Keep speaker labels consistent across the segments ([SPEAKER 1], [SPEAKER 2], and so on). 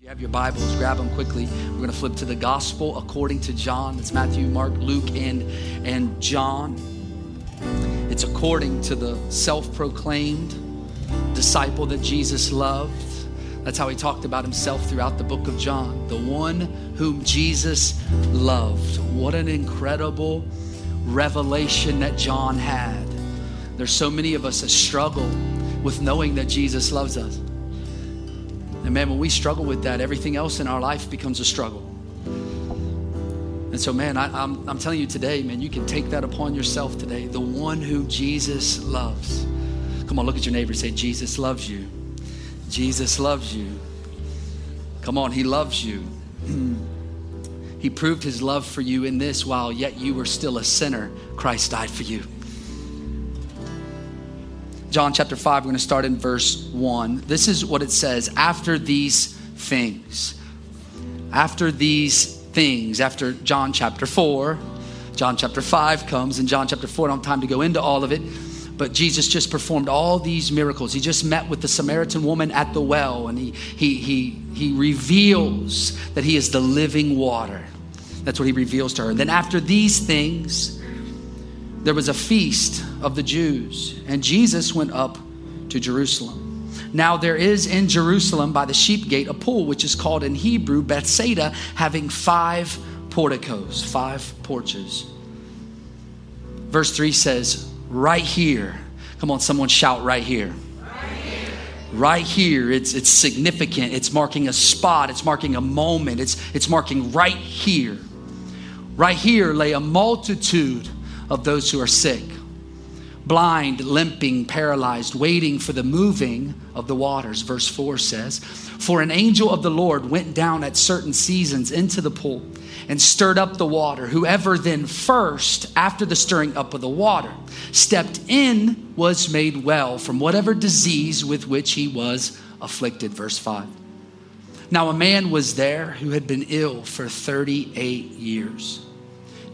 [SPEAKER 1] you have your Bibles, grab them quickly. We're going to flip to the Gospel according to John. It's Matthew, Mark, Luke, and, and John. It's according to the self proclaimed disciple that Jesus loved. That's how he talked about himself throughout the book of John, the one whom Jesus loved. What an incredible revelation that John had. There's so many of us that struggle with knowing that Jesus loves us. And man, when we struggle with that, everything else in our life becomes a struggle. And so, man, I, am I'm, I'm telling you today, man, you can take that upon yourself today. The one who Jesus loves. Come on, look at your neighbor say, Jesus loves you. Jesus loves you. Come on, he loves you. he proved his love for you in this while yet you were still a sinner, Christ died for you. John chapter 5, we're going to start in verse 1. This is what it says after these things. After these things, after John chapter 4, John chapter 5 comes, and John chapter 4, I don't have time to go into all of it, but Jesus just performed all these miracles. He just met with the Samaritan woman at the well, and he, he, he, he reveals that he is the living water. That's what he reveals to her. And then after these things, there was a feast of the Jews, and Jesus went up to Jerusalem. Now there is in Jerusalem by the sheep gate a pool, which is called in Hebrew Bethsaida, having five porticos, five porches. Verse 3 says, Right here. Come on, someone shout right here. Right here, it's, it's significant. It's marking a spot. It's marking a moment. It's, it's marking right here. Right here lay a multitude of those who are sick blind, limping, paralyzed, waiting for the moving of the waters. Verse 4 says, For an angel of the Lord went down at certain seasons into the pool and stirred up the water. Whoever then first, after the stirring up of the water, stepped in was made well from whatever disease with which he was afflicted. Verse 5. Now a man was there who had been ill for 38 years.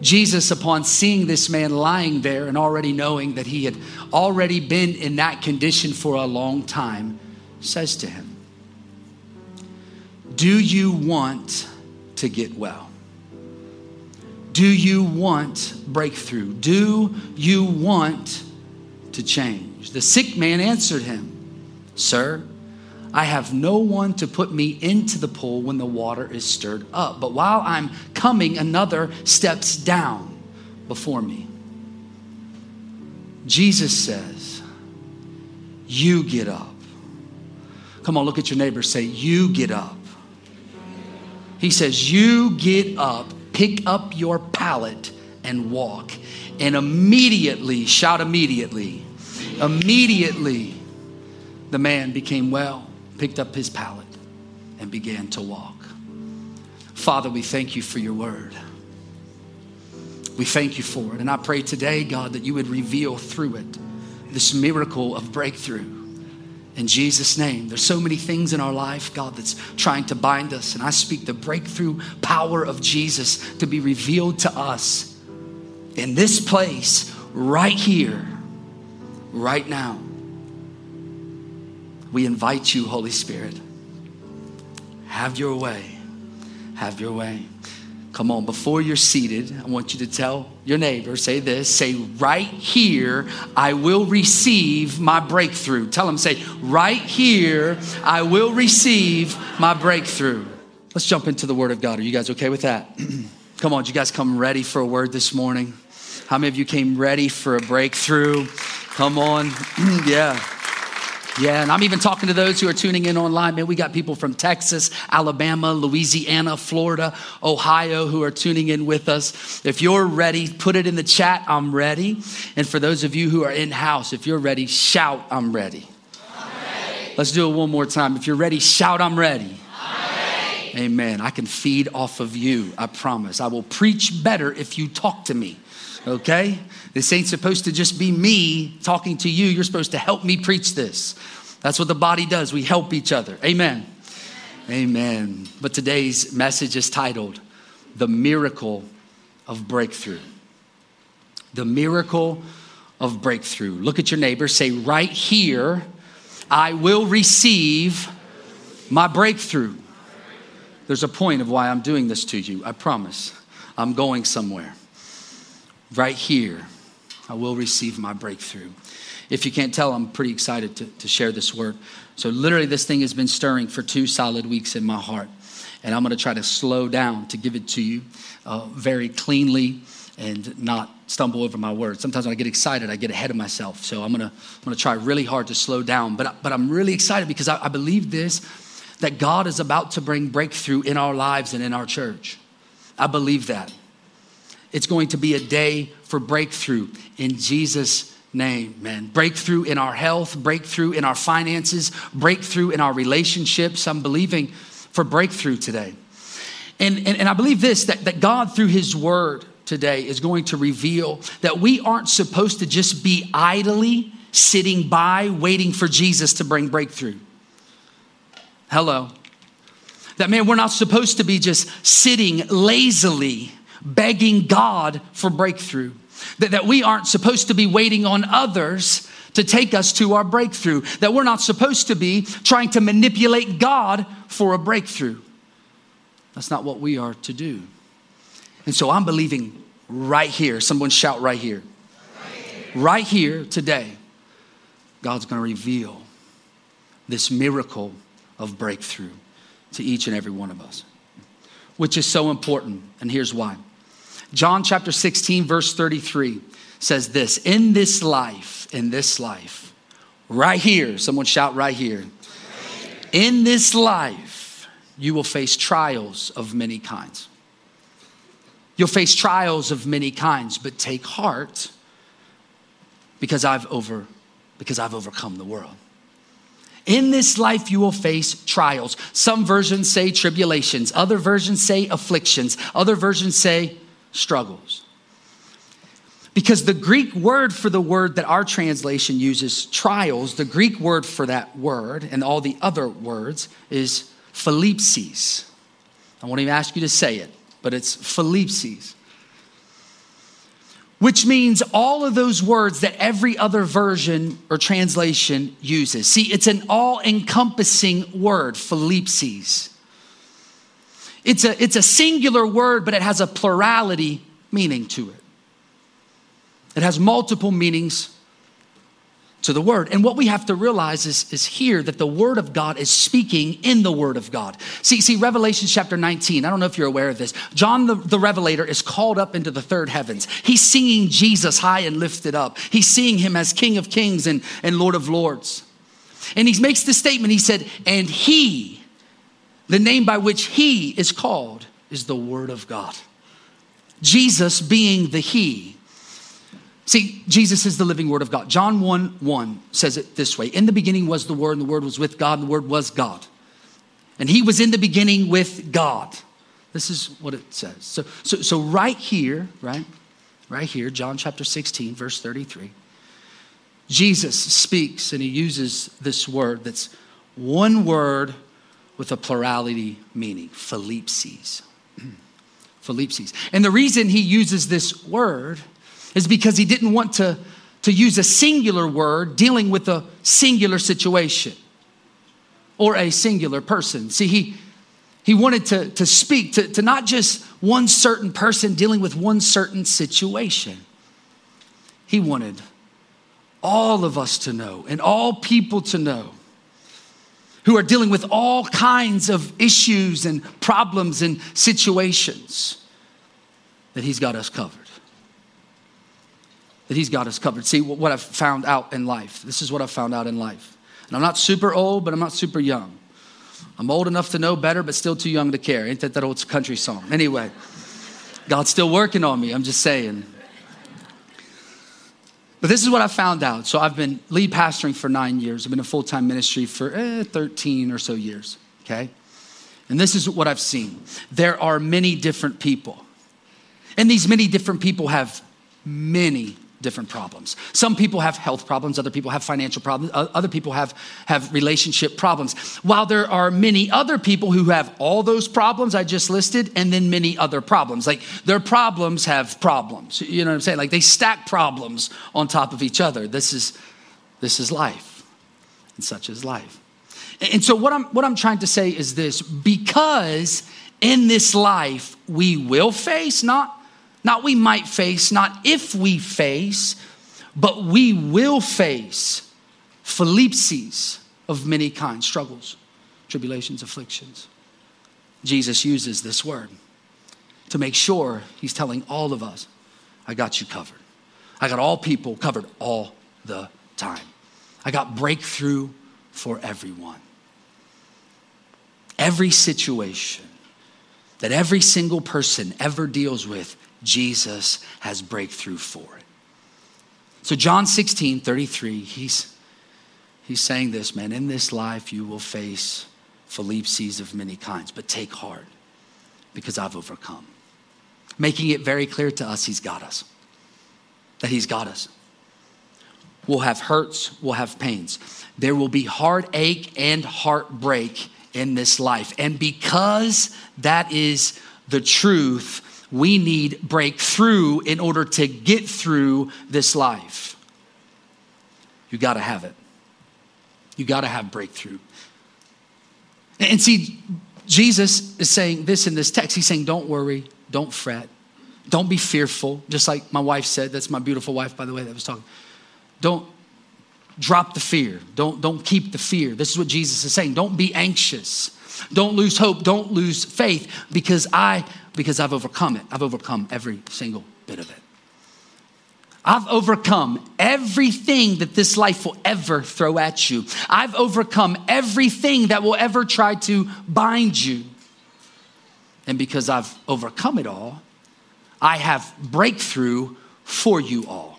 [SPEAKER 1] Jesus, upon seeing this man lying there and already knowing that he had already been in that condition for a long time, says to him, Do you want to get well? Do you want breakthrough? Do you want to change? The sick man answered him, Sir, I have no one to put me into the pool when the water is stirred up. But while I'm coming, another steps down before me. Jesus says, You get up. Come on, look at your neighbor. Say, You get up. He says, You get up, pick up your pallet, and walk. And immediately, shout immediately, immediately, the man became well picked up his pallet, and began to walk. Father, we thank you for your word. We thank you for it. And I pray today, God, that you would reveal through it this miracle of breakthrough. In Jesus' name, there's so many things in our life, God, that's trying to bind us. And I speak the breakthrough power of Jesus to be revealed to us in this place, right here, right now. We invite you, Holy Spirit. Have your way. Have your way. Come on, before you're seated, I want you to tell your neighbor, say this, say, right here, I will receive my breakthrough. Tell them, say, right here, I will receive my breakthrough. Let's jump into the Word of God. Are you guys okay with that? come on, you guys come ready for a word this morning? How many of you came ready for a breakthrough? Come on. yeah. Yeah, and I'm even talking to those who are tuning in online. Man, we got people from Texas, Alabama, Louisiana, Florida, Ohio who are tuning in with us. If you're ready, put it in the chat, I'm ready. And for those of you who are in house, if you're ready, shout, I'm ready. Ready. Let's do it one more time. If you're ready, shout, I'm ready. I'm ready. Amen. I can feed off of you, I promise. I will preach better if you talk to me okay? This ain't supposed to just be me talking to you. You're supposed to help me preach this. That's what the body does. We help each other. Amen. Amen. But today's message is titled The Miracle of Breakthrough. The Miracle of Breakthrough. Look at your neighbor, say, Right here, I will receive my breakthrough. there's a point of why I'm doing this to you. I promise. I'm going somewhere. Right here, I will receive my breakthrough. If you can't tell, I'm pretty excited to, to share this word. So, literally, this thing has been stirring for two solid weeks in my heart. And I'm going to try to slow down to give it to you uh, very cleanly and not stumble over my words. Sometimes when I get excited, I get ahead of myself. So I'm gonna, I'm gonna try really hard to slow down. But, but I'm really excited because I, I believe this that God is about to bring breakthrough in our lives and in our church. I believe that. It's going to be a day for breakthrough in Jesus' name, man. Breakthrough in our health, breakthrough in our finances, breakthrough in our relationships. I'm believing for breakthrough today. And, and, and I believe this that, that God, through His Word today, is going to reveal that we aren't supposed to just be idly sitting by waiting for Jesus to bring breakthrough. Hello. That man, we're not supposed to be just sitting lazily begging God for breakthrough. That, that we aren't supposed to be waiting on others to take us to our breakthrough. That we're not supposed to be trying to manipulate God for a breakthrough. That's not what we are to do. And so I'm believing right here. Someone shout right here. Right here, today, God's to reveal this miracle of breakthrough to each and every one of us, which is so important. And here's why John chapter 16, verse 33 says this In this life, in this life, right here, someone shout right here. In this life, you will face trials of many kinds. You'll face trials of many kinds, but take heart because I've over because I've overcome the world. In this life, you will face trials. Some versions say tribulations, other versions say afflictions, other versions say struggles. Because the Greek word for the word that our translation uses, trials, the Greek word for that word and all the other words is thlipsis. I won't even ask you to say it, but it's thlipsis which means all of those words that every other version or translation uses. See, it's an all encompassing word, thlipsis. It's a, it's a singular word, but it has a plurality meaning to it. It has multiple meanings to the word. And what we have to realize is, is here that the word of God is speaking in the word of God. See, see, Revelation chapter 19, I don't know if you're aware of this. John the, the Revelator is called up into the third heavens. He's singing Jesus high and lifted up. He's seeing him as King of Kings and, and Lord of Lords. And he makes the statement, he said, and he, the name by which he is called, is the word of God. Jesus being the he See, Jesus is the living word of God. John 1 1 says it this way In the beginning was the Word, and the Word was with God, and the Word was God. And He was in the beginning with God. This is what it says. So, so, so right here, right? Right here, John chapter 16, verse 33, Jesus speaks and he uses this word that's one word with a plurality meaning, thlipsis. thlipsis. And the reason he uses this word is because he didn't want to, to use a singular word dealing with a singular situation or a singular person. See, he, he wanted to, to speak to, to not just one certain person dealing with one certain situation. He wanted all of us to know and all people to know who are dealing with all kinds of issues and problems and situations that he's got us covered that He's got us covered. See, what I've found out in life. This is what I've found out in life. And I'm not super old, but I'm not super young. I'm old enough to know better, but still too young to care. Ain't that that old country song? Anyway, God's still working on me. I'm just saying. But this is what I found out. So I've been lead pastoring for nine years. I've been in full time ministry for eh, 13 or so years. Okay? And this is what I've seen there are many different people. And these many different people have many different problems. Some people have health problems, other people have financial problems, other people have, have relationship problems. While there are many other people who have all those problems I just listed and then many other problems. Like their problems have problems. You know what I'm saying? Like they stack problems on top of each other. This is this is life. And such is life. And so what I'm what I'm trying to say is this because in this life we will face, not, not we might face, not if we face, but we will face thlipsis of many kinds, struggles, tribulations, afflictions. Jesus uses this word to make sure he's telling all of us, I got you covered. I got all people covered all the time. I got breakthrough for everyone. Every situation that every single person ever deals with, Jesus has breakthrough for it. So, John 16, 33, he's, he's saying this, man, in this life you will face thlipsis of many kinds, but take heart because I've overcome. Making it very clear to us, he's got us, that he's got us. We'll have hurts, we'll have pains. There will be heartache and heartbreak in this life. And because that is the truth, we need breakthrough in order to get through this life. You got to have it. You got to have breakthrough. And see, Jesus is saying this in this text. He's saying, Don't worry, don't fret, don't be fearful. Just like my wife said, that's my beautiful wife, by the way, that was talking. Don't drop the fear. Don't, don't keep the fear. This is what Jesus is saying. Don't be anxious. Don't lose hope. Don't lose faith because I because I've overcome it. I've overcome every single bit of it. I've overcome everything that this life will ever throw at you. I've overcome everything that will ever try to bind you. And because I've overcome it all, I have breakthrough for you all.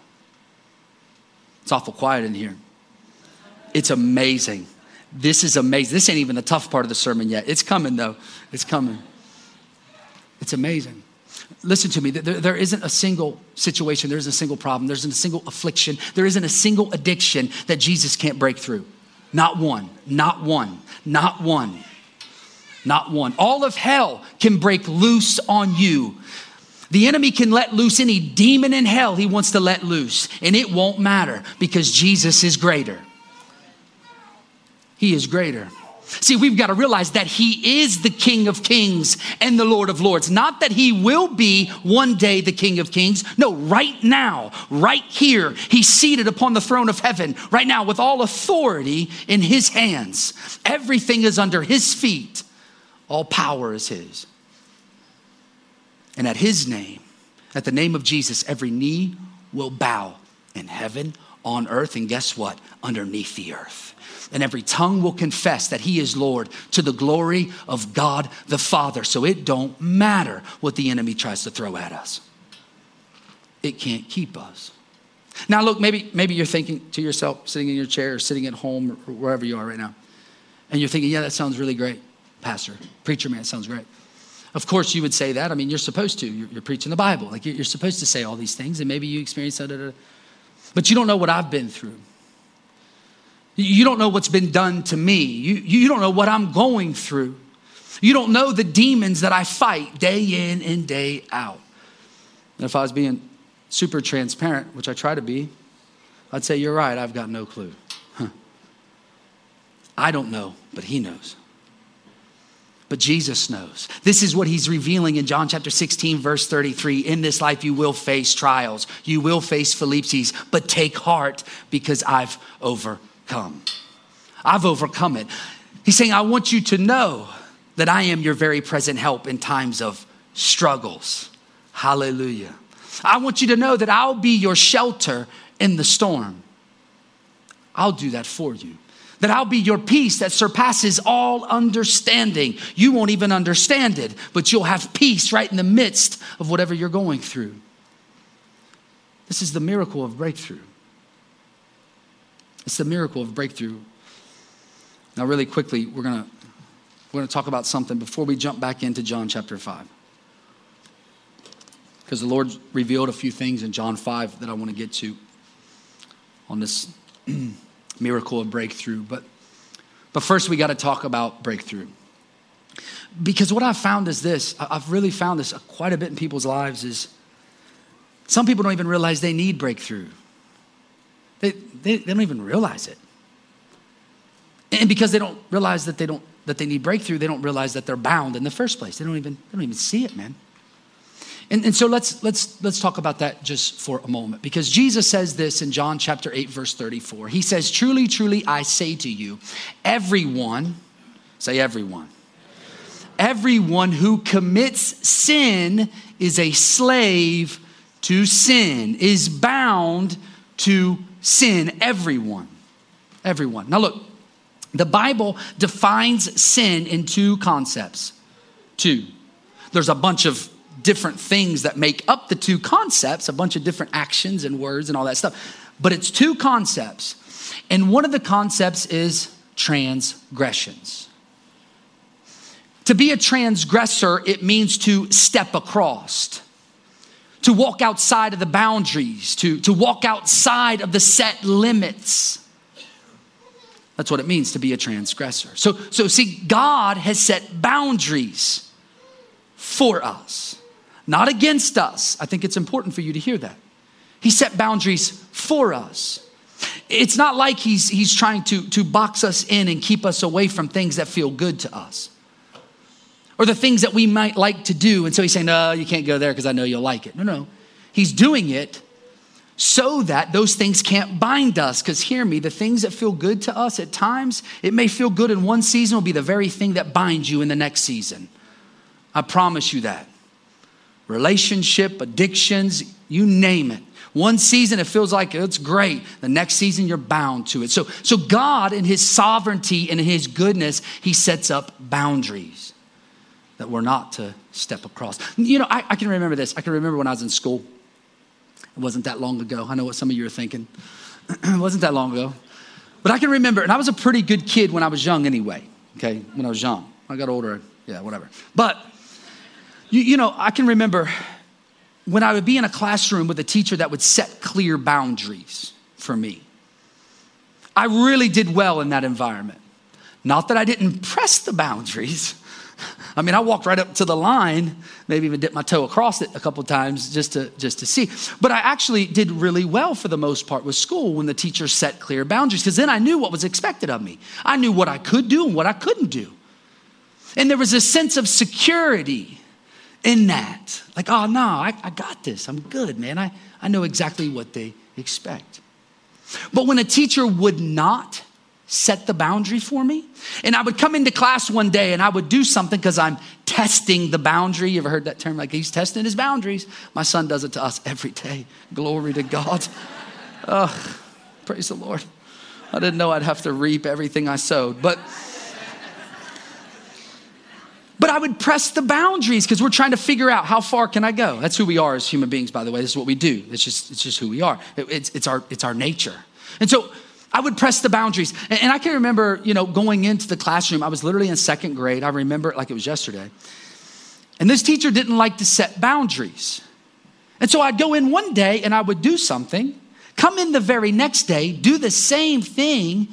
[SPEAKER 1] It's awful quiet in here. It's amazing. This is amazing. This ain't even the tough part of the sermon yet. It's coming, though. It's coming. It's amazing. Listen to me, there, there isn't a single situation, there isn't a single problem, there isn't a single affliction, there isn't a single addiction that Jesus can't break through. Not one, not one, not one, not one. All of hell can break loose on you. The enemy can let loose any demon in hell he wants to let loose, and it won't matter because Jesus is greater. He is greater. See, we've got to realize that He is the King of Kings and the Lord of Lords. Not that He will be one day the King of Kings. No, right now, right here, He's seated upon the throne of heaven, right now, with all authority in His hands. Everything is under His feet, all power is His. And at His name, at the name of Jesus, every knee will bow in heaven, on earth, and guess what? Underneath the earth and every tongue will confess that he is Lord to the glory of God the Father. So it don't matter what the enemy tries to throw at us. It can't keep us. Now look, maybe maybe you're thinking to yourself sitting in your chair or sitting at home or wherever you are right now. And you're thinking, "Yeah, that sounds really great, pastor. Preacher man, sounds great." Of course, you would say that. I mean, you're supposed to. You're, you're preaching the Bible. Like you're supposed to say all these things, and maybe you experience that. But you don't know what I've been through. You don't know what's been done to me. You, you don't know what I'm going through. You don't know the demons that I fight day in and day out. And if I was being super transparent, which I try to be, I'd say, You're right, I've got no clue. Huh. I don't know, but He knows. But Jesus knows. This is what he's revealing in John chapter 16, verse 33. In this life, you will face trials, you will face thlipsis, but take heart because I've overcome overcome. I've overcome it. He's saying, I want you to know that I am your very present help in times of struggles. Hallelujah. I want you to know that I'll be your shelter in the storm. I'll do that for you. That I'll be your peace that surpasses all understanding. You won't even understand it, but you'll have peace right in the midst of whatever you're going through. This is the miracle of breakthrough. It's the miracle of breakthrough. Now, really quickly, we're going to we're going to talk about something before we jump back into John chapter 5. Because the Lord revealed a few things in John 5 that I want to get to on this miracle of breakthrough. But, but first, we got to talk about breakthrough. Because what I've found is this I've really found this quite a bit in people's lives is some people don't even realize they need breakthrough. They, they, they don't even realize it. And because they don't realize that they don't that they need breakthrough, they don't realize that they're bound in the first place. They don't even, they don't even see it, man. And, and so let's, let's, let's talk about that just for a moment because Jesus says this in John chapter 8, verse 34. He says, Truly, truly, I say to you, everyone, say everyone, everyone who commits sin is a slave to sin, is bound to sin. Everyone. Everyone. Now, look, the Bible defines sin in two concepts. Two. There's a bunch of different things that make up the two concepts, a bunch of different actions and words and all that stuff. But it's two concepts. And one of the concepts is transgressions. To be a transgressor, it means to step across, to walk outside of the boundaries, to, to walk outside of the set limits. That's what it means to be a transgressor. So, so see, God has set boundaries for us not against us. I think it's important for you to hear that. He set boundaries for us. It's not like he's, he's trying to, to box us in and keep us away from things that feel good to us or the things that we might like to do. And so he's saying, No, you can't go there because I know you'll like it. No, no. He's doing it so that those things can't bind us. Because hear me, the things that feel good to us at times, it may feel good in one season, will be the very thing that binds you in the next season. I promise you that relationship, addictions, you name it. One season it feels like it's great. The next season you're bound to it. So, so God in his sovereignty and in his goodness, he sets up boundaries that we're not to step across. You know, I, I can remember this. I can remember when I was in school. It wasn't that long ago. I know what some of you are thinking. it wasn't that long ago. But I can remember, and I was a pretty good kid when I was young anyway, okay, when I was young. I got older, yeah, whatever. But you, you know, I can remember when I would be in a classroom with a teacher that would set clear boundaries for me. I really did well in that environment. Not that I didn't press the boundaries. I mean, I walked right up to the line, maybe even dipped my toe across it a couple times just to just to see. But I actually did really well for the most part with school when the teacher set clear boundaries because then I knew what was expected of me. I knew what I could do and what I couldn't do. And there was a sense of security in that. Like, oh, no, I, I got this. I'm good, man. I, I know exactly what they expect. But when a teacher would not set the boundary for me, and I would come into class one day and I would do something because I'm testing the boundary. You ever heard that term? Like he's testing his boundaries. My son does it to us every day. Glory to God. Oh, praise the Lord. I didn't know I'd have to reap everything I sowed, but. But I would press the boundaries because we're trying to figure out how far can I go. That's who we are as human beings, by the way. This is what we do. It's just, it's just who we are. It's, it's, our, it's our nature. And so I would press the boundaries. And, I can remember, you know, going into the classroom. I was literally in second grade. I remember it like it was yesterday. And this teacher didn't like to set boundaries. And so I'd go in one day and I would do something, come in the very next day, do the same thing.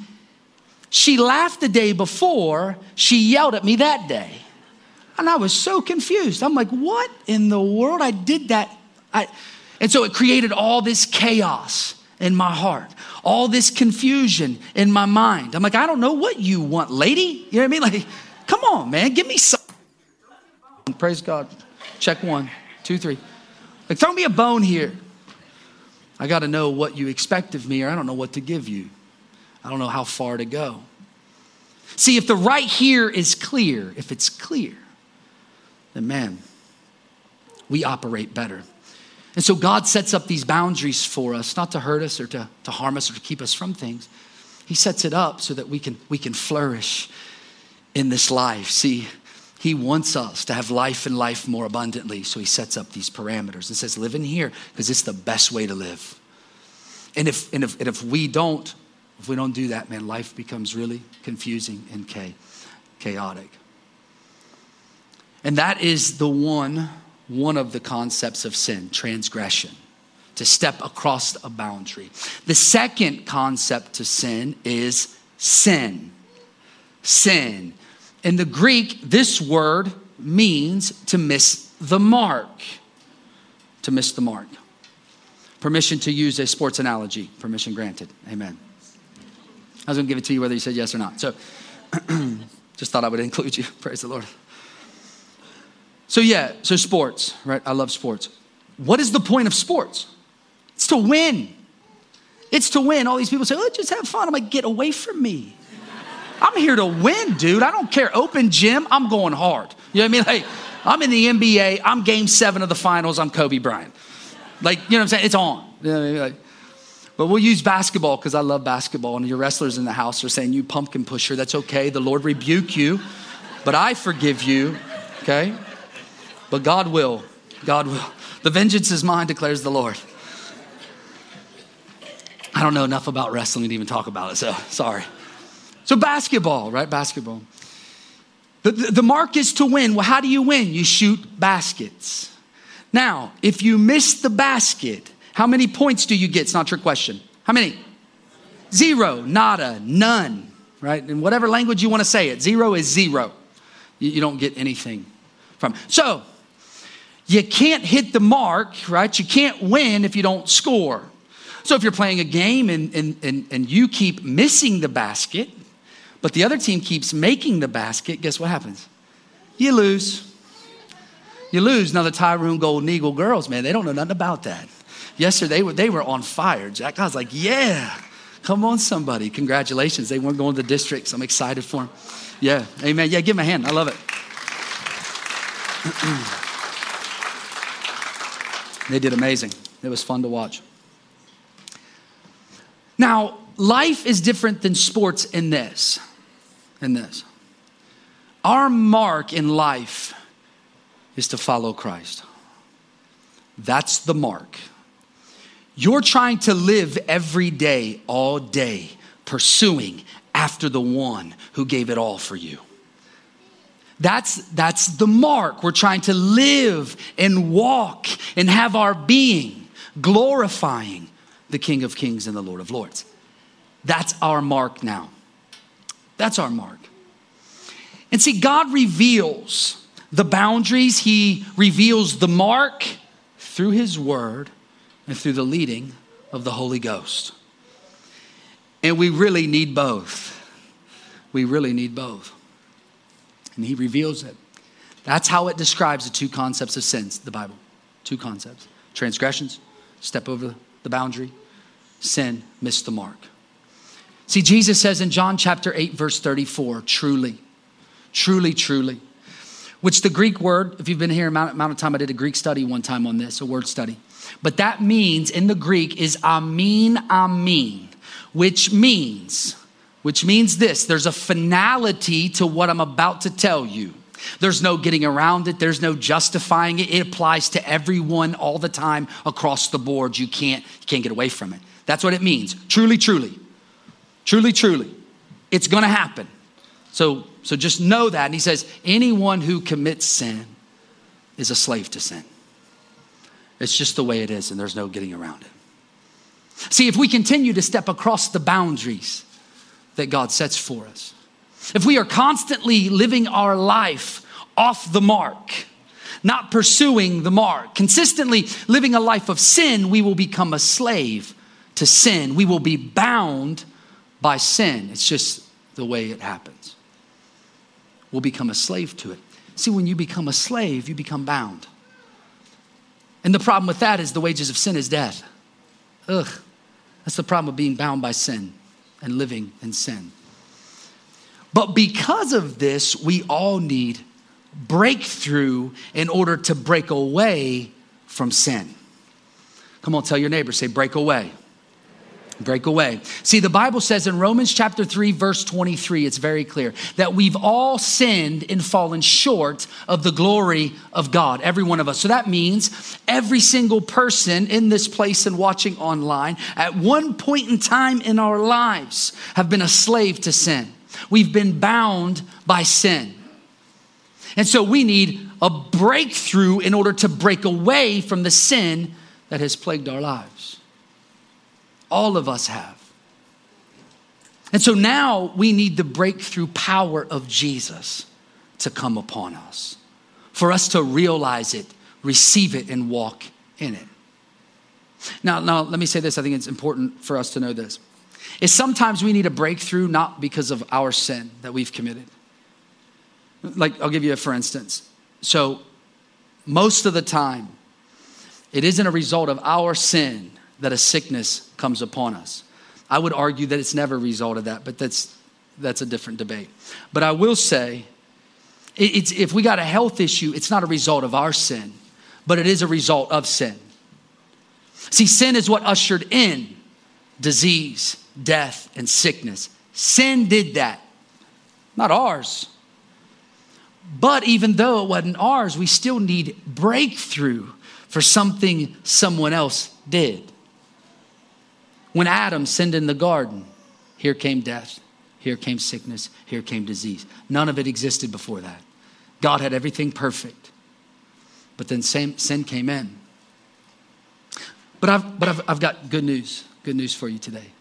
[SPEAKER 1] She laughed the day before, she yelled at me that day. And I was so confused. I'm like, what in the world? I did that. I, and so it created all this chaos in my heart, all this confusion in my mind. I'm like, I don't know what you want, lady. You know what I mean? Like, come on, man, give me some. Praise God. Check one, two, three. Like, throw me a bone here. I got to know what you expect of me, or I don't know what to give you. I don't know how far to go. See, if the right here is clear, if it's clear, then man, we operate better. And so God sets up these boundaries for us, not to hurt us or to, to harm us or to keep us from things. He sets it up so that we can, we can flourish in this life. See, He wants us to have life and life more abundantly. So He sets up these parameters and says, live in here because it's the best way to live. And if, and if, and if we don't, if we don't do that, man, life becomes really confusing and chaotic. And that is the one, one of the concepts of sin, transgression, to step across a boundary. The second concept to sin is sin. Sin. In the Greek, this word means to miss the mark. To miss the mark. Permission to use a sports analogy. Permission granted. Amen. I was going to give it to you whether you said yes or not. So, Just thought I would include you. Praise the Lord. So, yeah, so sports, right? I love sports. What is the point of sports? It's to win. It's to win. All these people say, oh, just have fun. I'm like, get away from me. I'm here to win, dude. I don't care. Open gym, I'm going hard. You know what I mean? Like, I'm in the NBA. I'm game seven of the finals. I'm Kobe Bryant. Like, you know what I'm saying? It's on. You know I mean? like, but we'll use basketball because I love basketball. And your wrestlers in the house are saying, You pumpkin pusher, that's okay. The Lord rebuke you, but I forgive you, okay? But God will. God will. The vengeance is mine, declares the Lord. I don't know enough about wrestling to even talk about it, so sorry. So, basketball, right? Basketball. The, the, the mark is to win. Well, how do you win? You shoot baskets. Now, if you miss the basket, how many points do you get? It's not your question. How many? Zero, nada, none, right? In whatever language you want to say it, zero is zero. You, you don't get anything from. So, you can't hit the mark, right? You can't win if you don't score. So if you're playing a game and, and, and, and you keep missing the basket, but the other team keeps making the basket, guess what happens? You lose. You lose. Now, the Tyrone Golden Eagle girls, man, they don't know nothing about that. Yesterday, they were, they were on fire. Jack, I was like, yeah, come on, somebody. Congratulations. They weren't going to the districts. I'm excited for them. Yeah, amen. Yeah, give them a hand. I love it. they did amazing. It was fun to watch. Now, life is different than sports in this. In this. Our mark in life is to follow Christ. That's the mark. You're trying to live every day, all day, pursuing after the one who gave it all for you. That's, that's the mark. We're trying to live and walk and have our being glorifying the King of Kings and the Lord of Lords. That's our mark now. That's our mark. And see, God reveals the boundaries, He reveals the mark through His Word and through the leading of the Holy Ghost. And we really need both. We really need both. And He reveals it. That's how it describes the two concepts of sins, the Bible. Two concepts transgressions, step over the boundary, sin, miss the mark. See, Jesus says in John chapter 8, verse 34, truly, truly, truly, which the Greek word, if you've been here amount, amount of time, I did a Greek study one time on this, a word study. But that means in the Greek is amin, amin, which means, which means this there's a finality to what I'm about to tell you. There's no getting around it. There's no justifying it. It applies to everyone all the time across the board. You can't, you can't get away from it. That's what it means. Truly, truly. Truly, truly. It's going to happen. So, so just know that. And he says, anyone who commits sin is a slave to sin. It's just the way it is, and there's no getting around it. See, if we continue to step across the boundaries that God sets for us, if we are constantly living our life off the mark, not pursuing the mark, consistently living a life of sin, we will become a slave to sin. We will be bound by sin. It's just the way it happens. We'll become a slave to it. See, when you become a slave, you become bound. And the problem with that is the wages of sin is death. Ugh. That's the problem of being bound by sin and living in sin. But because of this, we all need breakthrough in order to break away from sin. Come on, tell your neighbor, say, break away. Break away. See, the Bible says in Romans chapter 3, verse 23, it's very clear that we've all sinned and fallen short of the glory of God, every one of us. So that means every single person in this place and watching online at one point in time in our lives have been a slave to sin. We've been bound by sin. And so we need a breakthrough in order to break away from the sin that has plagued our lives. All of us have. And so now we need the breakthrough power of Jesus to come upon us, for us to realize it, receive it, and walk in it. Now, now let me say this. I think it's important for us to know this is sometimes we need a breakthrough not because of our sin that we've committed, Like, I'll give you a for instance. So, most of the time, it isn't a result of our sin that a sickness comes upon us. I would argue that it's never a result of that, but that's, that's a different debate. But I will say, it's, if we got a health issue, it's not a result of our sin, but it is a result of sin. See, sin is what ushered in disease, death, and sickness. Sin did that, not ours. But even though it wasn't ours, we still need breakthrough for something someone else did. When Adam sinned in the garden, here came death, here came sickness, here came disease. None of it existed before that. God had everything perfect. But then sin came in. But I've, but I've, I've got good news, good news for you today.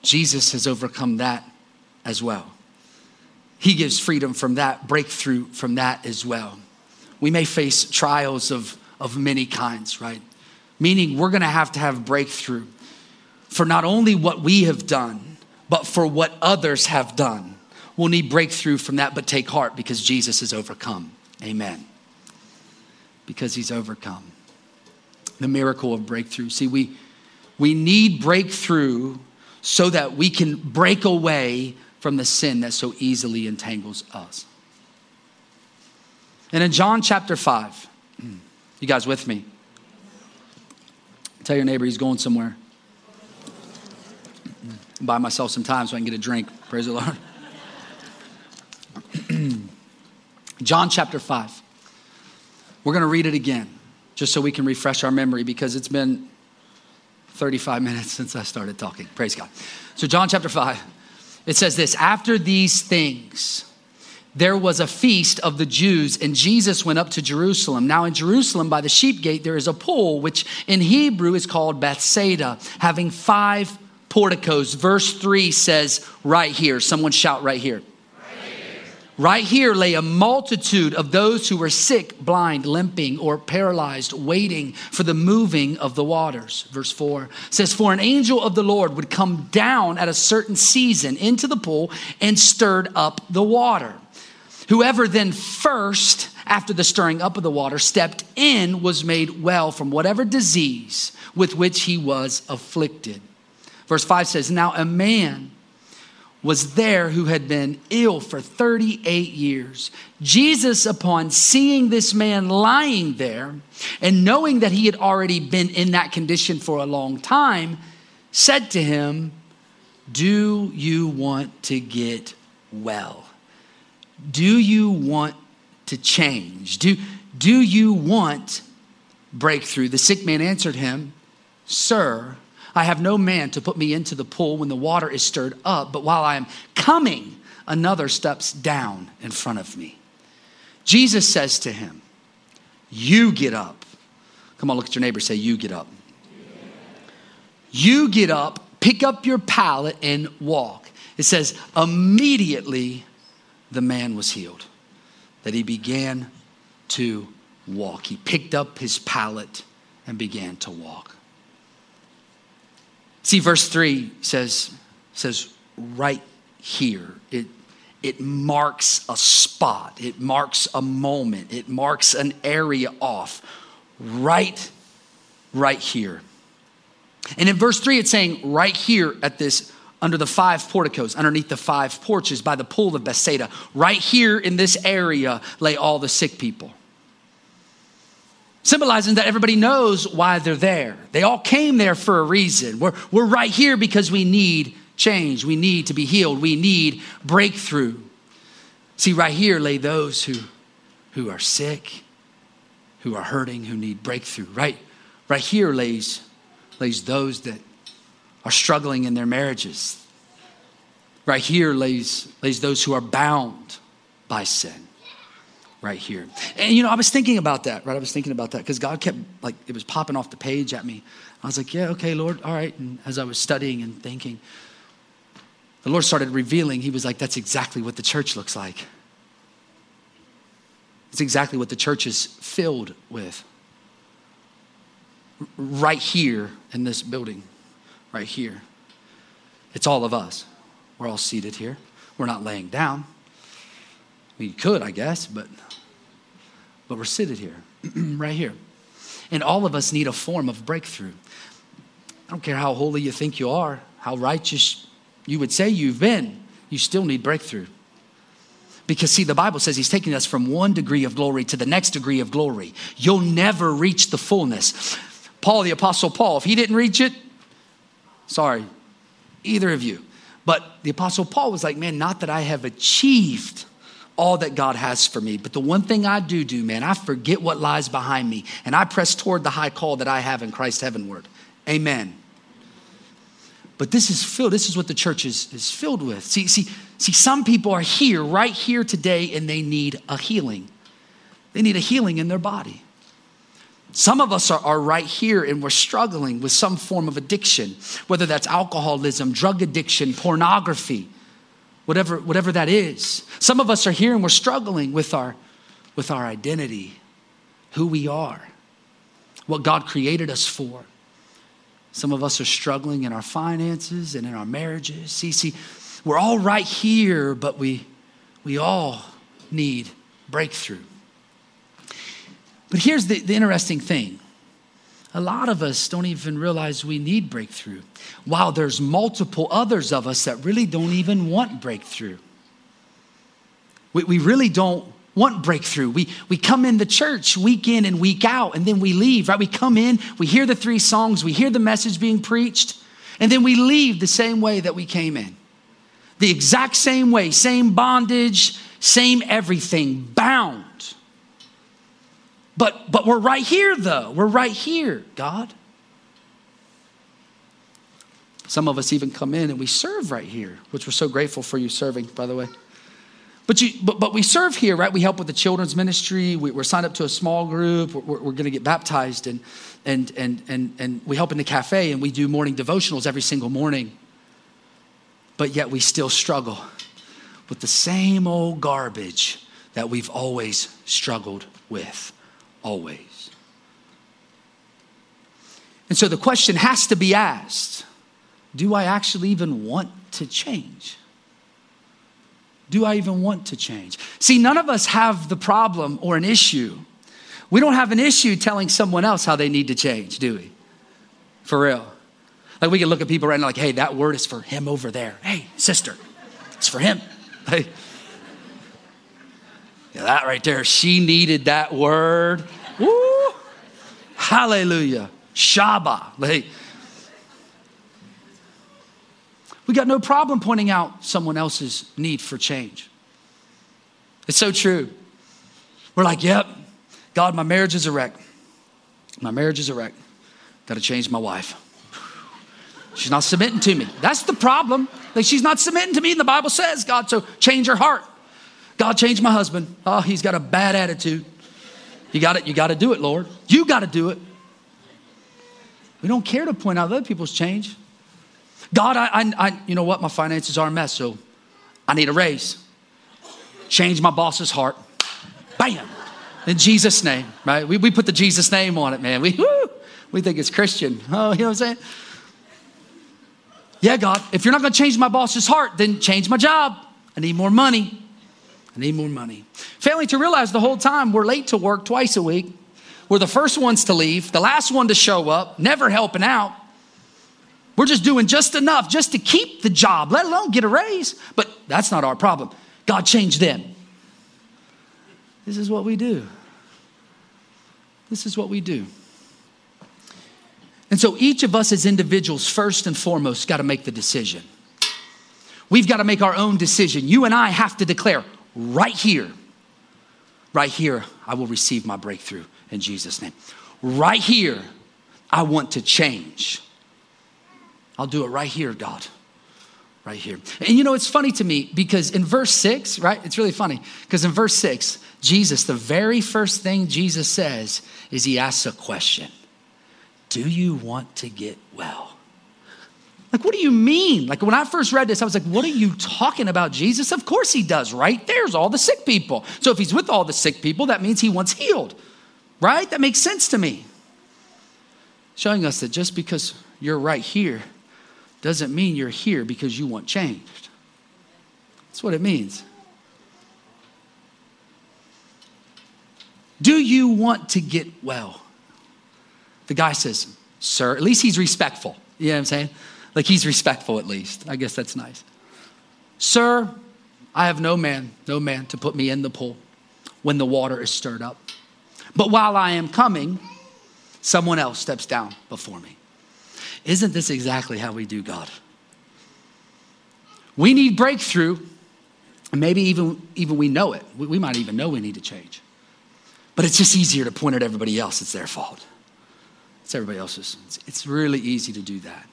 [SPEAKER 1] Jesus has overcome that as well. He gives freedom from that, breakthrough from that as well. We may face trials of, of many kinds, right? Meaning we're gonna have to have breakthrough for not only what we have done, but for what others have done. We'll need breakthrough from that, but take heart because Jesus has overcome. Amen. Because he's overcome. The miracle of breakthrough. See, we, we need breakthrough so that we can break away from the sin that so easily entangles us. And in John chapter 5, you guys with me? Tell your neighbor he's going somewhere buy myself some time so I can get a drink. Praise the Lord. John chapter 5. We're going to read it again just so we can refresh our memory because it's been 35 minutes since I started talking. Praise God. So, John chapter 5, it says this After these things, there was a feast of the Jews, and Jesus went up to Jerusalem. Now, in Jerusalem, by the sheep gate, there is a pool, which in Hebrew is called Bethsaida, having five porticos. Verse 3 says, right here, someone shout right here. Right here lay a multitude of those who were sick, blind, limping, or paralyzed, waiting for the moving of the waters. Verse 4 says, For an angel of the Lord would come down at a certain season into the pool and stirred up the water. Whoever then first, after the stirring up of the water, stepped in was made well from whatever disease with which he was afflicted. Verse 5 says, Now a man was there who had been ill for 38 years. Jesus, upon seeing this man lying there and knowing that he had already been in that condition for a long time, said to him, Do you want to get well? Do you want to change? Do, do you want breakthrough? The sick man answered him, Sir, I have no man to put me into the pool when the water is stirred up, but while I am coming, another steps down in front of me. Jesus says to him, You get up. Come on, look at your neighbor, say, You get up. You get up, pick up your pallet, and walk. It says, Immediately the man was healed, that he began to walk. He picked up his pallet and began to walk. See, verse 3 says, says right here. It, it marks a spot, it marks a moment, it marks an area off. Right, right here. And in verse 3, it's saying right here at this under the five porticos, underneath the five porches by the pool of Bethsaida. Right here in this area lay all the sick people symbolizing that everybody knows why they're there. They all came there for a reason. We're, we're right here because we need change. We need to be healed. We need breakthrough. See, right here lay those who, who are sick, who are hurting, who need breakthrough. Right, right here lays, lays those that are struggling in their marriages. Right here lays, lays those who are bound by sin right here. And you know, I was thinking about that, right? I was thinking about that because God kept like it was popping off the page at me. I was like, yeah, okay, Lord, all right. And as I was studying and thinking, the Lord started revealing, He was like, that's exactly what the church looks like. It's exactly what the church is filled with. Right here in this building, right here. It's all of us. We're all seated here. We're not laying down. We could, I guess, but but we're seated here, right here. And all of us need a form of breakthrough. I don't care how holy you think you are, how righteous you would say you've been, you still need breakthrough. Because, see, the Bible says He's taking us from one degree of glory to the next degree of glory. You'll never reach the fullness. Paul, the Apostle Paul, if he didn't reach it, sorry, either of you. But the Apostle Paul was like, man, not that I have achieved all that God has for me. But the one thing I do do, man, I forget what lies behind me and I press toward the high call that I have in Christ heavenward. Amen. But this is filled, this is what the church is, is filled with. See, see, see, some people are here, right here today, and they need a healing. They need a healing in their body. Some of us are, are right here and we're struggling with some form of addiction, whether that's alcoholism, drug addiction, pornography, whatever, whatever that is. Some of us are here and we're struggling with our, with our identity, who we are, what God created us for. Some of us are struggling in our finances and in our marriages. See, see, we're all right here, but we, we all need breakthrough. But here's the, the interesting thing a lot of us don't even realize we need breakthrough, while there's multiple others of us that really don't even want breakthrough. We, we really don't want breakthrough. We, we come in the church week in and week out, and then we leave, right? We come in, we hear the three songs, we hear the message being preached, and then we leave the same way that we came in. The exact same way, same bondage, same everything, bound but, but we're right here, though. We're right here, God. Some of us even come in and we serve right here, which we're so grateful for you serving, by the way. But, you, but, but we serve here, right? We help with the children's ministry. We, are signed up to a small group. We're, we're going to get baptized, and, and, and, and, and we help in the cafe, and we do morning devotionals every single morning. But yet we still struggle with the same old garbage that we've always struggled with always. And so the question has to be asked do I actually even want to change? Do I even want to change? See, none of us have the problem or an issue. We don't have an issue telling someone else how they need to change, do we? For real. Like we can look at people right now, like, hey, that word is for him over there. Hey, sister, it's for him. Hey, yeah, that right there, she needed that word. Woo! Hallelujah. Shaba. Hey. We got no problem pointing out someone else's need for change. It's so true. We're like, yep, God, my marriage is a wreck. My marriage is a wreck. Got to change my wife. She's not submitting to me. That's the problem. Like she's not submitting to me, and the Bible says, God, so change her heart. God, changed my husband. Oh, he's got a bad attitude. You got it. You got to do it, Lord. You got to do it. We don't care to point out other people's change. God, I, I, I, you know what? My finances are a mess, so I need a raise. Change my boss's heart. Bam. In Jesus' name, right? We, we put the Jesus name on it, man. We, woo, we think it's Christian. Oh, you know what I'm saying? Yeah, God, if you're not going to change my boss's heart, then change my job. I need more money. I need more money. Failing to realize the whole time we're late to work twice a week. We're the first ones to leave, the last one to show up, never helping out. We're just doing just enough just to keep the job, let alone get a raise. But that's not our problem. God changed them. This is what we do. This is what we do. And so each of us as individuals, first and foremost, got to make the decision. We've got to make our own decision. You and I have to declare right here, right here, I will receive my breakthrough in Jesus' name. Right here, I want to change. I'll do it right here, God. Right here. And you know, it's funny to me because in verse six, right? It's really funny because in verse six, Jesus, the very first thing Jesus says is he asks a question Do you want to get well? Like, what do you mean? Like, when I first read this, I was like, what are you talking about, Jesus? Of course he does, right? There's all the sick people. So if he's with all the sick people, that means he wants healed, right? That makes sense to me. Showing us that just because you're right here doesn't mean you're here because you want changed. That's what it means. Do you want to get well? The guy says, Sir, at least he's respectful. You know what I'm saying? Like he's respectful at least. I guess that's nice. Sir, I have no man, no man to put me in the pool when the water is stirred up. But while I am coming, someone else steps down before me. Isn't this exactly how we do God? We need breakthrough, and maybe even, even we know it. We, we might even know we need to change. But it's just easier to point at everybody else. It's their fault. It's everybody else's. It's, it's really easy to do that.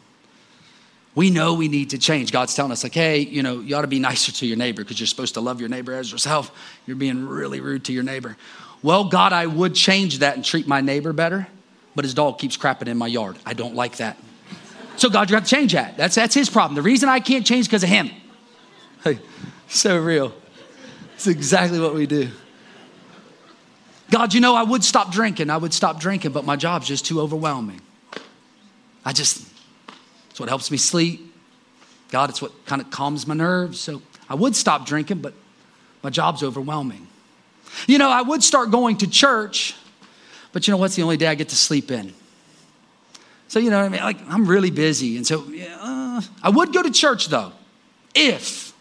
[SPEAKER 1] We know we need to change. God's telling us, like, hey, you know, you ought to be nicer to your neighbor because you're supposed to love your neighbor as yourself. You're being really rude to your neighbor. Well, God, I would change that and treat my neighbor better, but his dog keeps crapping in my yard. I don't like that. So, God, you have to change that. That's, that's his problem. The reason I can't change because of him. Hey, so real. It's exactly what we do. God, you know, I would stop drinking. I would stop drinking, but my job's just too overwhelming. I just, it's what helps me sleep. God, it's what kind of calms my nerves. So I would stop drinking, but my job's overwhelming. You know, I would start going to church, but you know what's the only day I get to sleep in? So, you know I mean? Like, I'm really busy. And so, yeah, uh, I would go to church though, if,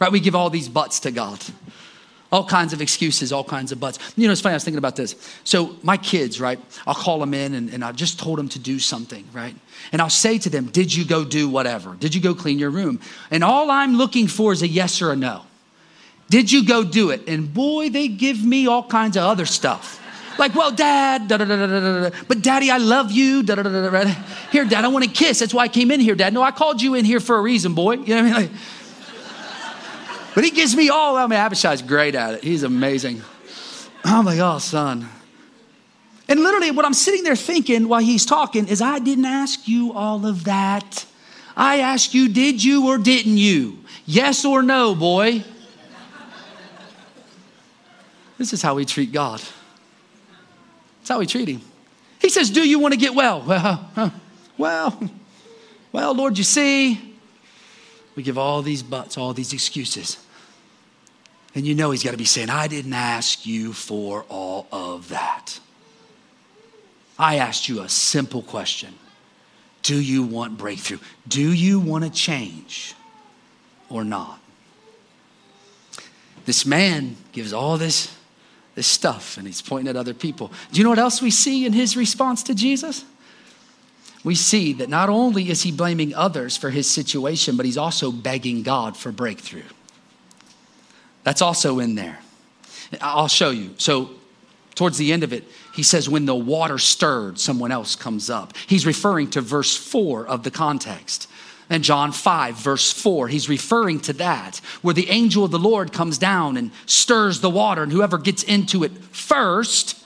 [SPEAKER 1] right? We give all these buts to God. All kinds of excuses, all kinds of buts. You know, it's funny, I was thinking about this. So, my kids, right, I'll call them in and, and I just told them to do something, right? And I'll say to them, Did you go do whatever? Did you go clean your room? And all I'm looking for is a yes or a no. Did you go do it? And boy, they give me all kinds of other stuff. Like, well, dad, da, da, da, da, da, da. but daddy, I love you. Da, da, da, da, da. Here, dad, I want to kiss. That's why I came in here, dad. No, I called you in here for a reason, boy. You know what I mean? Like, but he gives me all. I mean, Abishai's great at it. He's amazing. I'm like, oh, son. And literally, what I'm sitting there thinking while he's talking is, I didn't ask you all of that. I asked you, did you or didn't you? Yes or no, boy? This is how we treat God. That's how we treat him. He says, Do you want to get well? Well, well, well, Lord, you see, we give all these buts, all these excuses. And you know he's got to be saying, I didn't ask you for all of that. I asked you a simple question Do you want breakthrough? Do you want to change or not? This man gives all this this stuff and he's pointing at other people. Do you know what else we see in his response to Jesus? We see that not only is he blaming others for his situation, but he's also begging God for breakthrough. That's also in there. I'll show you. So, towards the end of it, he says, When the water stirred, someone else comes up. He's referring to verse four of the context. And John 5, verse 4, he's referring to that, where the angel of the Lord comes down and stirs the water, and whoever gets into it first,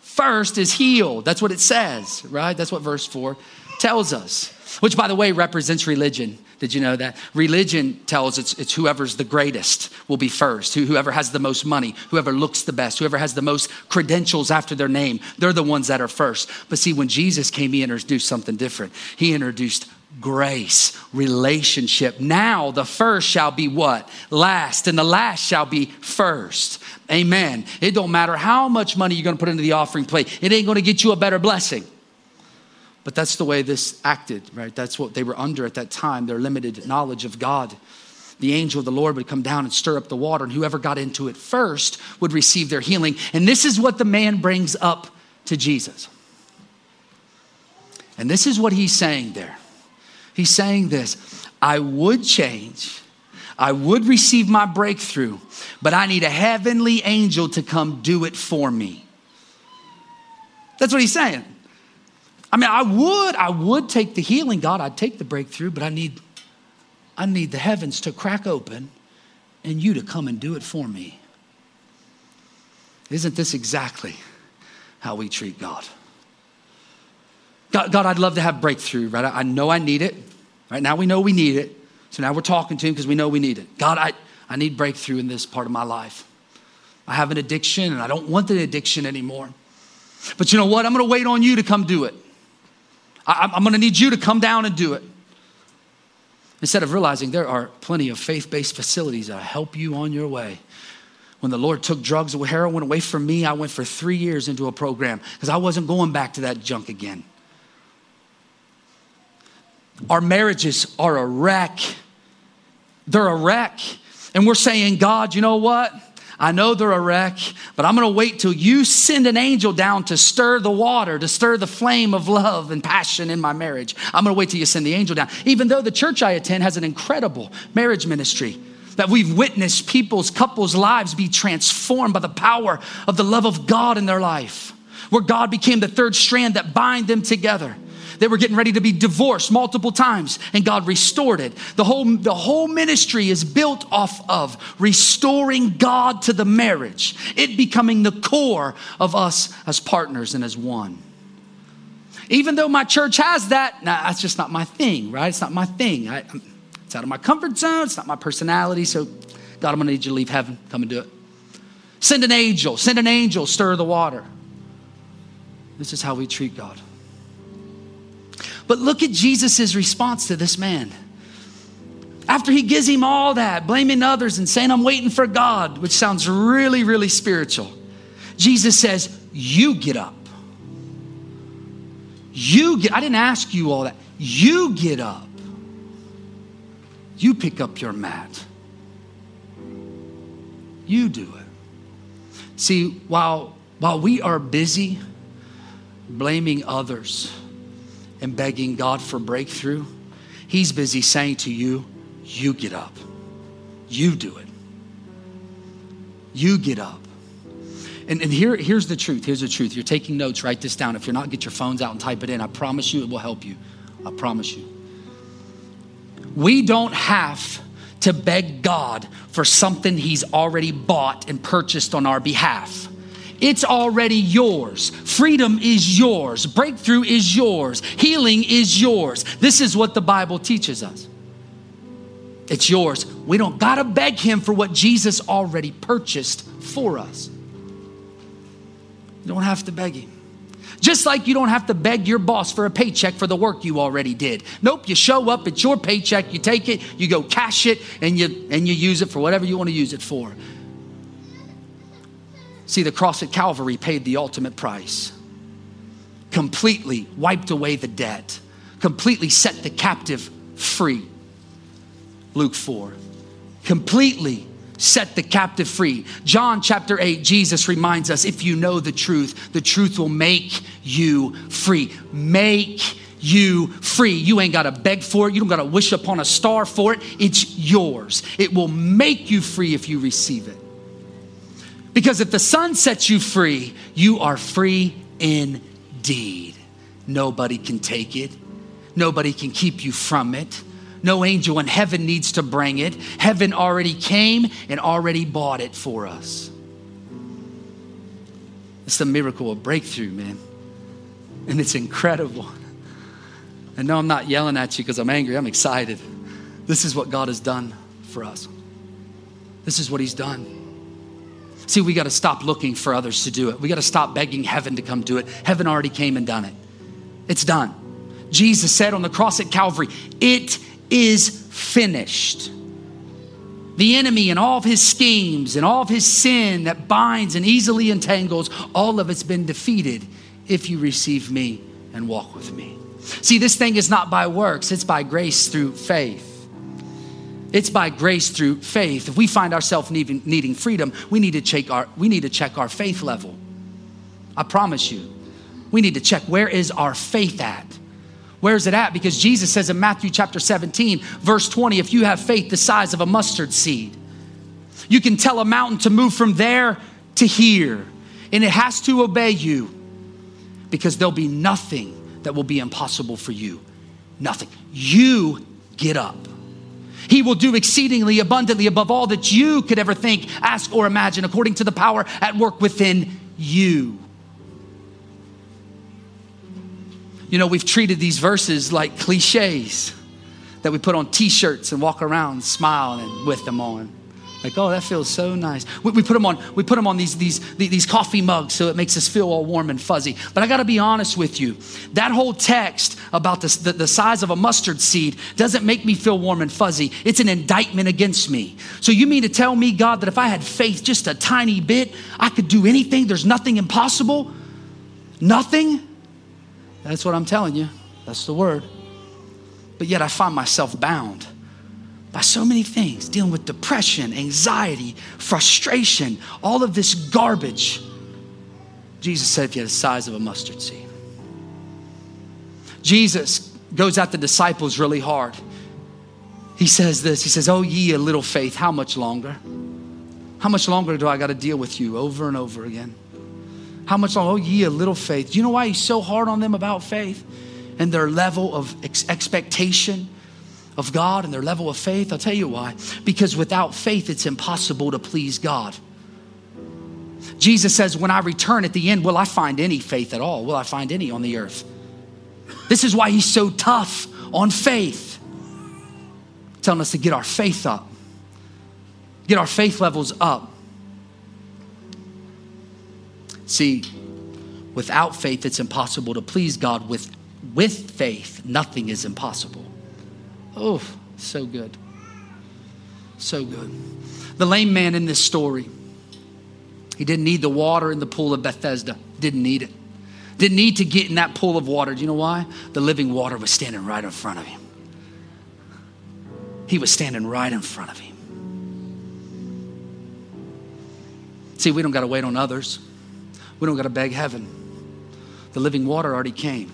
[SPEAKER 1] first is healed. That's what it says, right? That's what verse 4 tells us, which, by the way, represents religion. Did you know that? Religion tells it's, it's whoever's the greatest will be first, whoever has the most money, whoever looks the best, whoever has the most credentials after their name, they're the ones that are first. But see, when Jesus came, he introduced something different. He introduced grace, relationship. Now the first shall be what? Last, and the last shall be first. Amen. It don't matter how much money you're going to put into the offering plate. It ain't going to get you a better blessing. But that's the way this acted, right? That's what they were under at that time, their limited knowledge of God. The angel of the Lord would come down and stir up the water, and whoever got into it first would receive their healing. And this is what the man brings up to Jesus. And this is what he's saying there. He's saying this I would change, I would receive my breakthrough, but I need a heavenly angel to come do it for me. That's what he's saying. I mean, I would, I would take the healing, God, I'd take the breakthrough, but I need, I need the heavens to crack open and you to come and do it for me. Isn't this exactly how we treat God? God, God, I'd love to have breakthrough, right? I know I need it. Right now we know we need it. So now we're talking to him because we know we need it. God, I, I need breakthrough in this part of my life. I have an addiction and I don't want the addiction anymore. But you know what? I'm going to wait on you to come do it. I, I'm to need you to come down and do it. Instead of realizing there are plenty of faith based facilities that help you on your way When the Lord took drugs heroin away from me, I went for three years into a program because I wasn't going back to that junk again. Our marriages are a wreck. They're a wreck. And we're saying, God, you know what? I know they're a wreck, but I'm going to wait till you send an angel down to stir the water, to stir the flame of love and passion in my marriage. I'm going to wait till you send the angel down. Even though the church I attend has an incredible marriage ministry that we've witnessed people's, couples' lives be transformed by the power of the love of God in their life, where God became the third strand that bind them together. They were getting ready to be divorced multiple times, and God restored it. The whole, the whole ministry is built off of restoring God to the marriage, it becoming the core of us as partners and as one. Even though my church has that, nah, that's just not my thing, right? It's not my thing. I, it's out of my comfort zone. It's not my personality. So, God, I'm going to need you to leave heaven. Come and do it. Send an angel. Send an angel. Stir the water. This is how we treat God. But look at Jesus' response to this man. After he gives him all that, blaming others and saying, I'm waiting for God, which sounds really, really spiritual, Jesus says, You get up. You get, I didn't ask you all that. You get up. You pick up your mat. You do it. See, while, while we are busy blaming others, and begging God for breakthrough, He's busy saying to you, You get up. You do it. You get up. And, and here, here's the truth. Here's the truth. You're taking notes, write this down. If you're not, get your phones out and type it in. I promise you it will help you. I promise you. We don't have to beg God for something He's already bought and purchased on our behalf. It's already yours. Freedom is yours. Breakthrough is yours. Healing is yours. This is what the Bible teaches us. It's yours. We don't got to beg Him for what Jesus already purchased for us. You don't have to beg Him. Just like you don't have to beg your boss for a paycheck for the work you already did. Nope, you show up, it's your paycheck, you take it, you go cash it, and you and you use it for whatever you want to use it for. See, the cross at Calvary paid the ultimate price, completely wiped away the debt, completely set the captive free. Luke 4. Completely set the captive free. John chapter 8, Jesus reminds us if you know the truth, the truth will make you free. Make you free. You ain't got to beg for it. You don't got to wish upon a star for it. It's yours. It will make you free if you receive it. Because if the Son sets you free, you are free indeed. Nobody can take it, nobody can keep you from it. No angel in heaven needs to bring it. Heaven already came and already bought it for us. It's the miracle of breakthrough, man. And it's incredible. And no, I'm not yelling at you because I'm angry. I'm excited. This is what God has done for us. This is what He's done. See, we got to stop looking for others to do it. We got to stop begging heaven to come do it. Heaven already came and done it. It's done. Jesus said on the cross at Calvary, It is finished. The enemy and all of his schemes and all of his sin that binds and easily entangles, all of it's been defeated if you receive me and walk with me. See, this thing is not by works, it's by grace through faith. It's by grace through faith. If we find ourselves needing, needing freedom, we need to check our we need to check our faith level. I promise you. We need to check where is our faith at? Where is it at? Because Jesus says in Matthew chapter 17, verse 20, if you have faith the size of a mustard seed, you can tell a mountain to move from there to here, and it has to obey you because there'll be nothing that will be impossible for you. Nothing. You get up. He will do exceedingly abundantly above all that you could ever think, ask, or imagine, according to the power at work within you. You know, we've treated these verses like cliches that we put on t shirts and walk around smiling with them on. Like, oh, that feels so nice. We, we, put them on, we put them on these, these, these coffee mugs so it makes us feel all warm and fuzzy. But I got to be honest with you. That whole text about this, the, the size of a mustard seed doesn't make me feel warm and fuzzy. It's an indictment against me. So you mean to tell me, God, that if I had faith just a tiny bit, I could do anything? There's nothing impossible? Nothing? That's what I'm telling you. That's the word. But yet I find myself bound by so many things, dealing with depression, anxiety, frustration, all of this garbage. Jesus said, if you had the size of a mustard seed. Jesus goes at the disciples really hard. He says this He says, Oh, ye a little faith, how much longer? How much longer do I got to deal with you over and over again? How much longer? Oh, ye a little faith. Do you know why he's so hard on them about faith and their level of ex- expectation? Of God and their level of faith? I'll tell you why. Because without faith, it's impossible to please God. Jesus says, When I return at the end, will I find any faith at all? Will I find any on the earth? This is why he's so tough on faith, telling us to get our faith up, get our faith levels up. See, without faith, it's impossible to please God. With, with faith, nothing is impossible. Oh, so good. So good. The lame man in this story, he didn't need the water in the pool of Bethesda. Didn't need it. Didn't need to get in that pool of water. Do you know why? The living water was standing right in front of him. He was standing right in front of him. See, we don't got to wait on others. We don't got to beg heaven. The living water already came.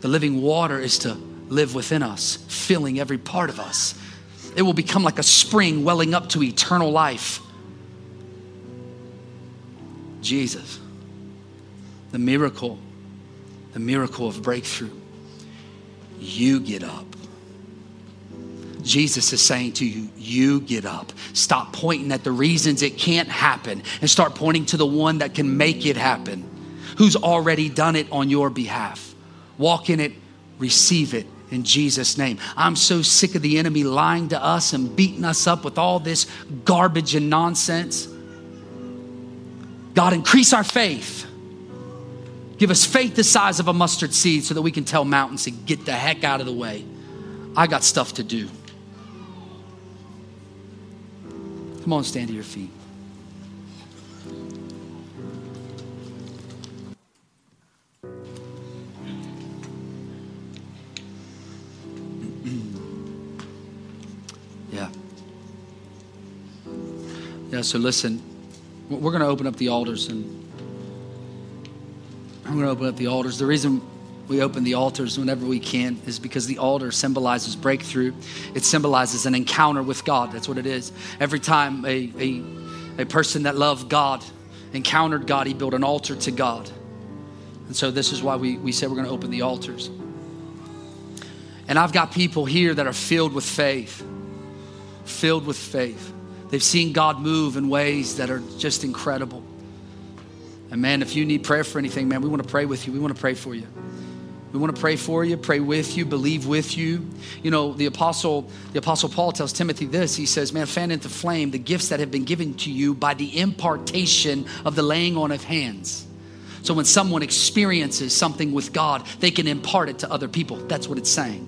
[SPEAKER 1] The living water is to live within us, filling every part of us. It will become like a spring welling up to eternal life. Jesus, the miracle, the miracle of breakthrough. You get up. Jesus is saying to you, you get up. Stop pointing at the reasons it can't happen and start pointing to the one that can make it happen, who's already done it on your behalf. Walk in it, receive it, in Jesus' name. I'm so sick of the enemy lying to us and beating us up with all this garbage and nonsense. God, increase our faith. Give us faith the size of a mustard seed so that we can tell mountains to get the heck out of the way. I got stuff to do. Come on, stand to your feet. So listen, we're going to open up the altars and I'm going to open up the altars. The reason we open the altars whenever we can is because the altar symbolizes breakthrough. It symbolizes an encounter with God. That's what it is. Every time a, a, a person that loved God encountered God, he built an altar to God. And so this is why we, we said we're going to open the altars. And I've got people here that are filled with faith, filled with faith. They've seen God move in ways that are just incredible. And man, if you need prayer for anything, man, we want to pray with you. We want to pray for you. We want to pray for you, pray with you, believe with you. You know, the apostle, the apostle Paul tells Timothy this. He says, "Man, fan into flame the gifts that have been given to you by the impartation of the laying on of hands." So when someone experiences something with God, they can impart it to other people. That's what it's saying.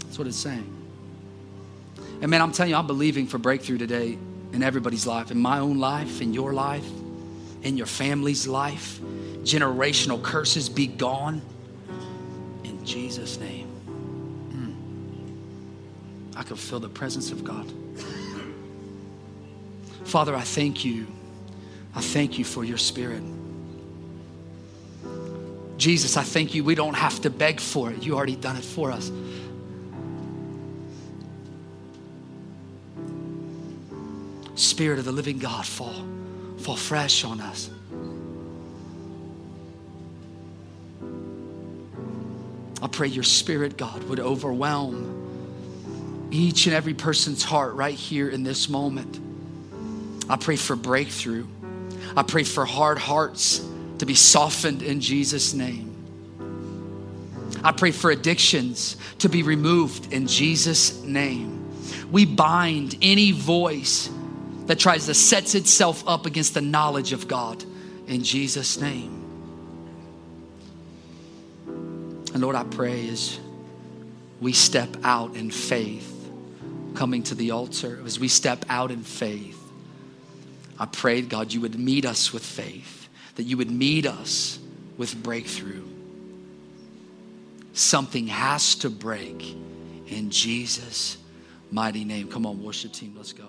[SPEAKER 1] That's what it's saying. And man, I'm telling you, I'm believing for breakthrough today in everybody's life, in my own life, in your life, in your family's life. Generational curses be gone in Jesus' name. Mm. I can feel the presence of God. Father, I thank you. I thank you for your spirit. Jesus, I thank you. We don't have to beg for it. You already done it for us. Spirit of the living God, fall, fall fresh on us. I pray your spirit, God, would overwhelm each and every person's heart right here in this moment. I pray for breakthrough. I pray for hard hearts to be softened in Jesus' name. I pray for addictions to be removed in Jesus' name. We bind any voice that tries to sets itself up against the knowledge of God in Jesus' name. And Lord, I pray as we step out in faith, coming to the altar, as we step out in faith, I prayed, God, you would meet us with faith, that you would meet us with breakthrough. Something has to break in Jesus' mighty name. Come on, worship team, let's go.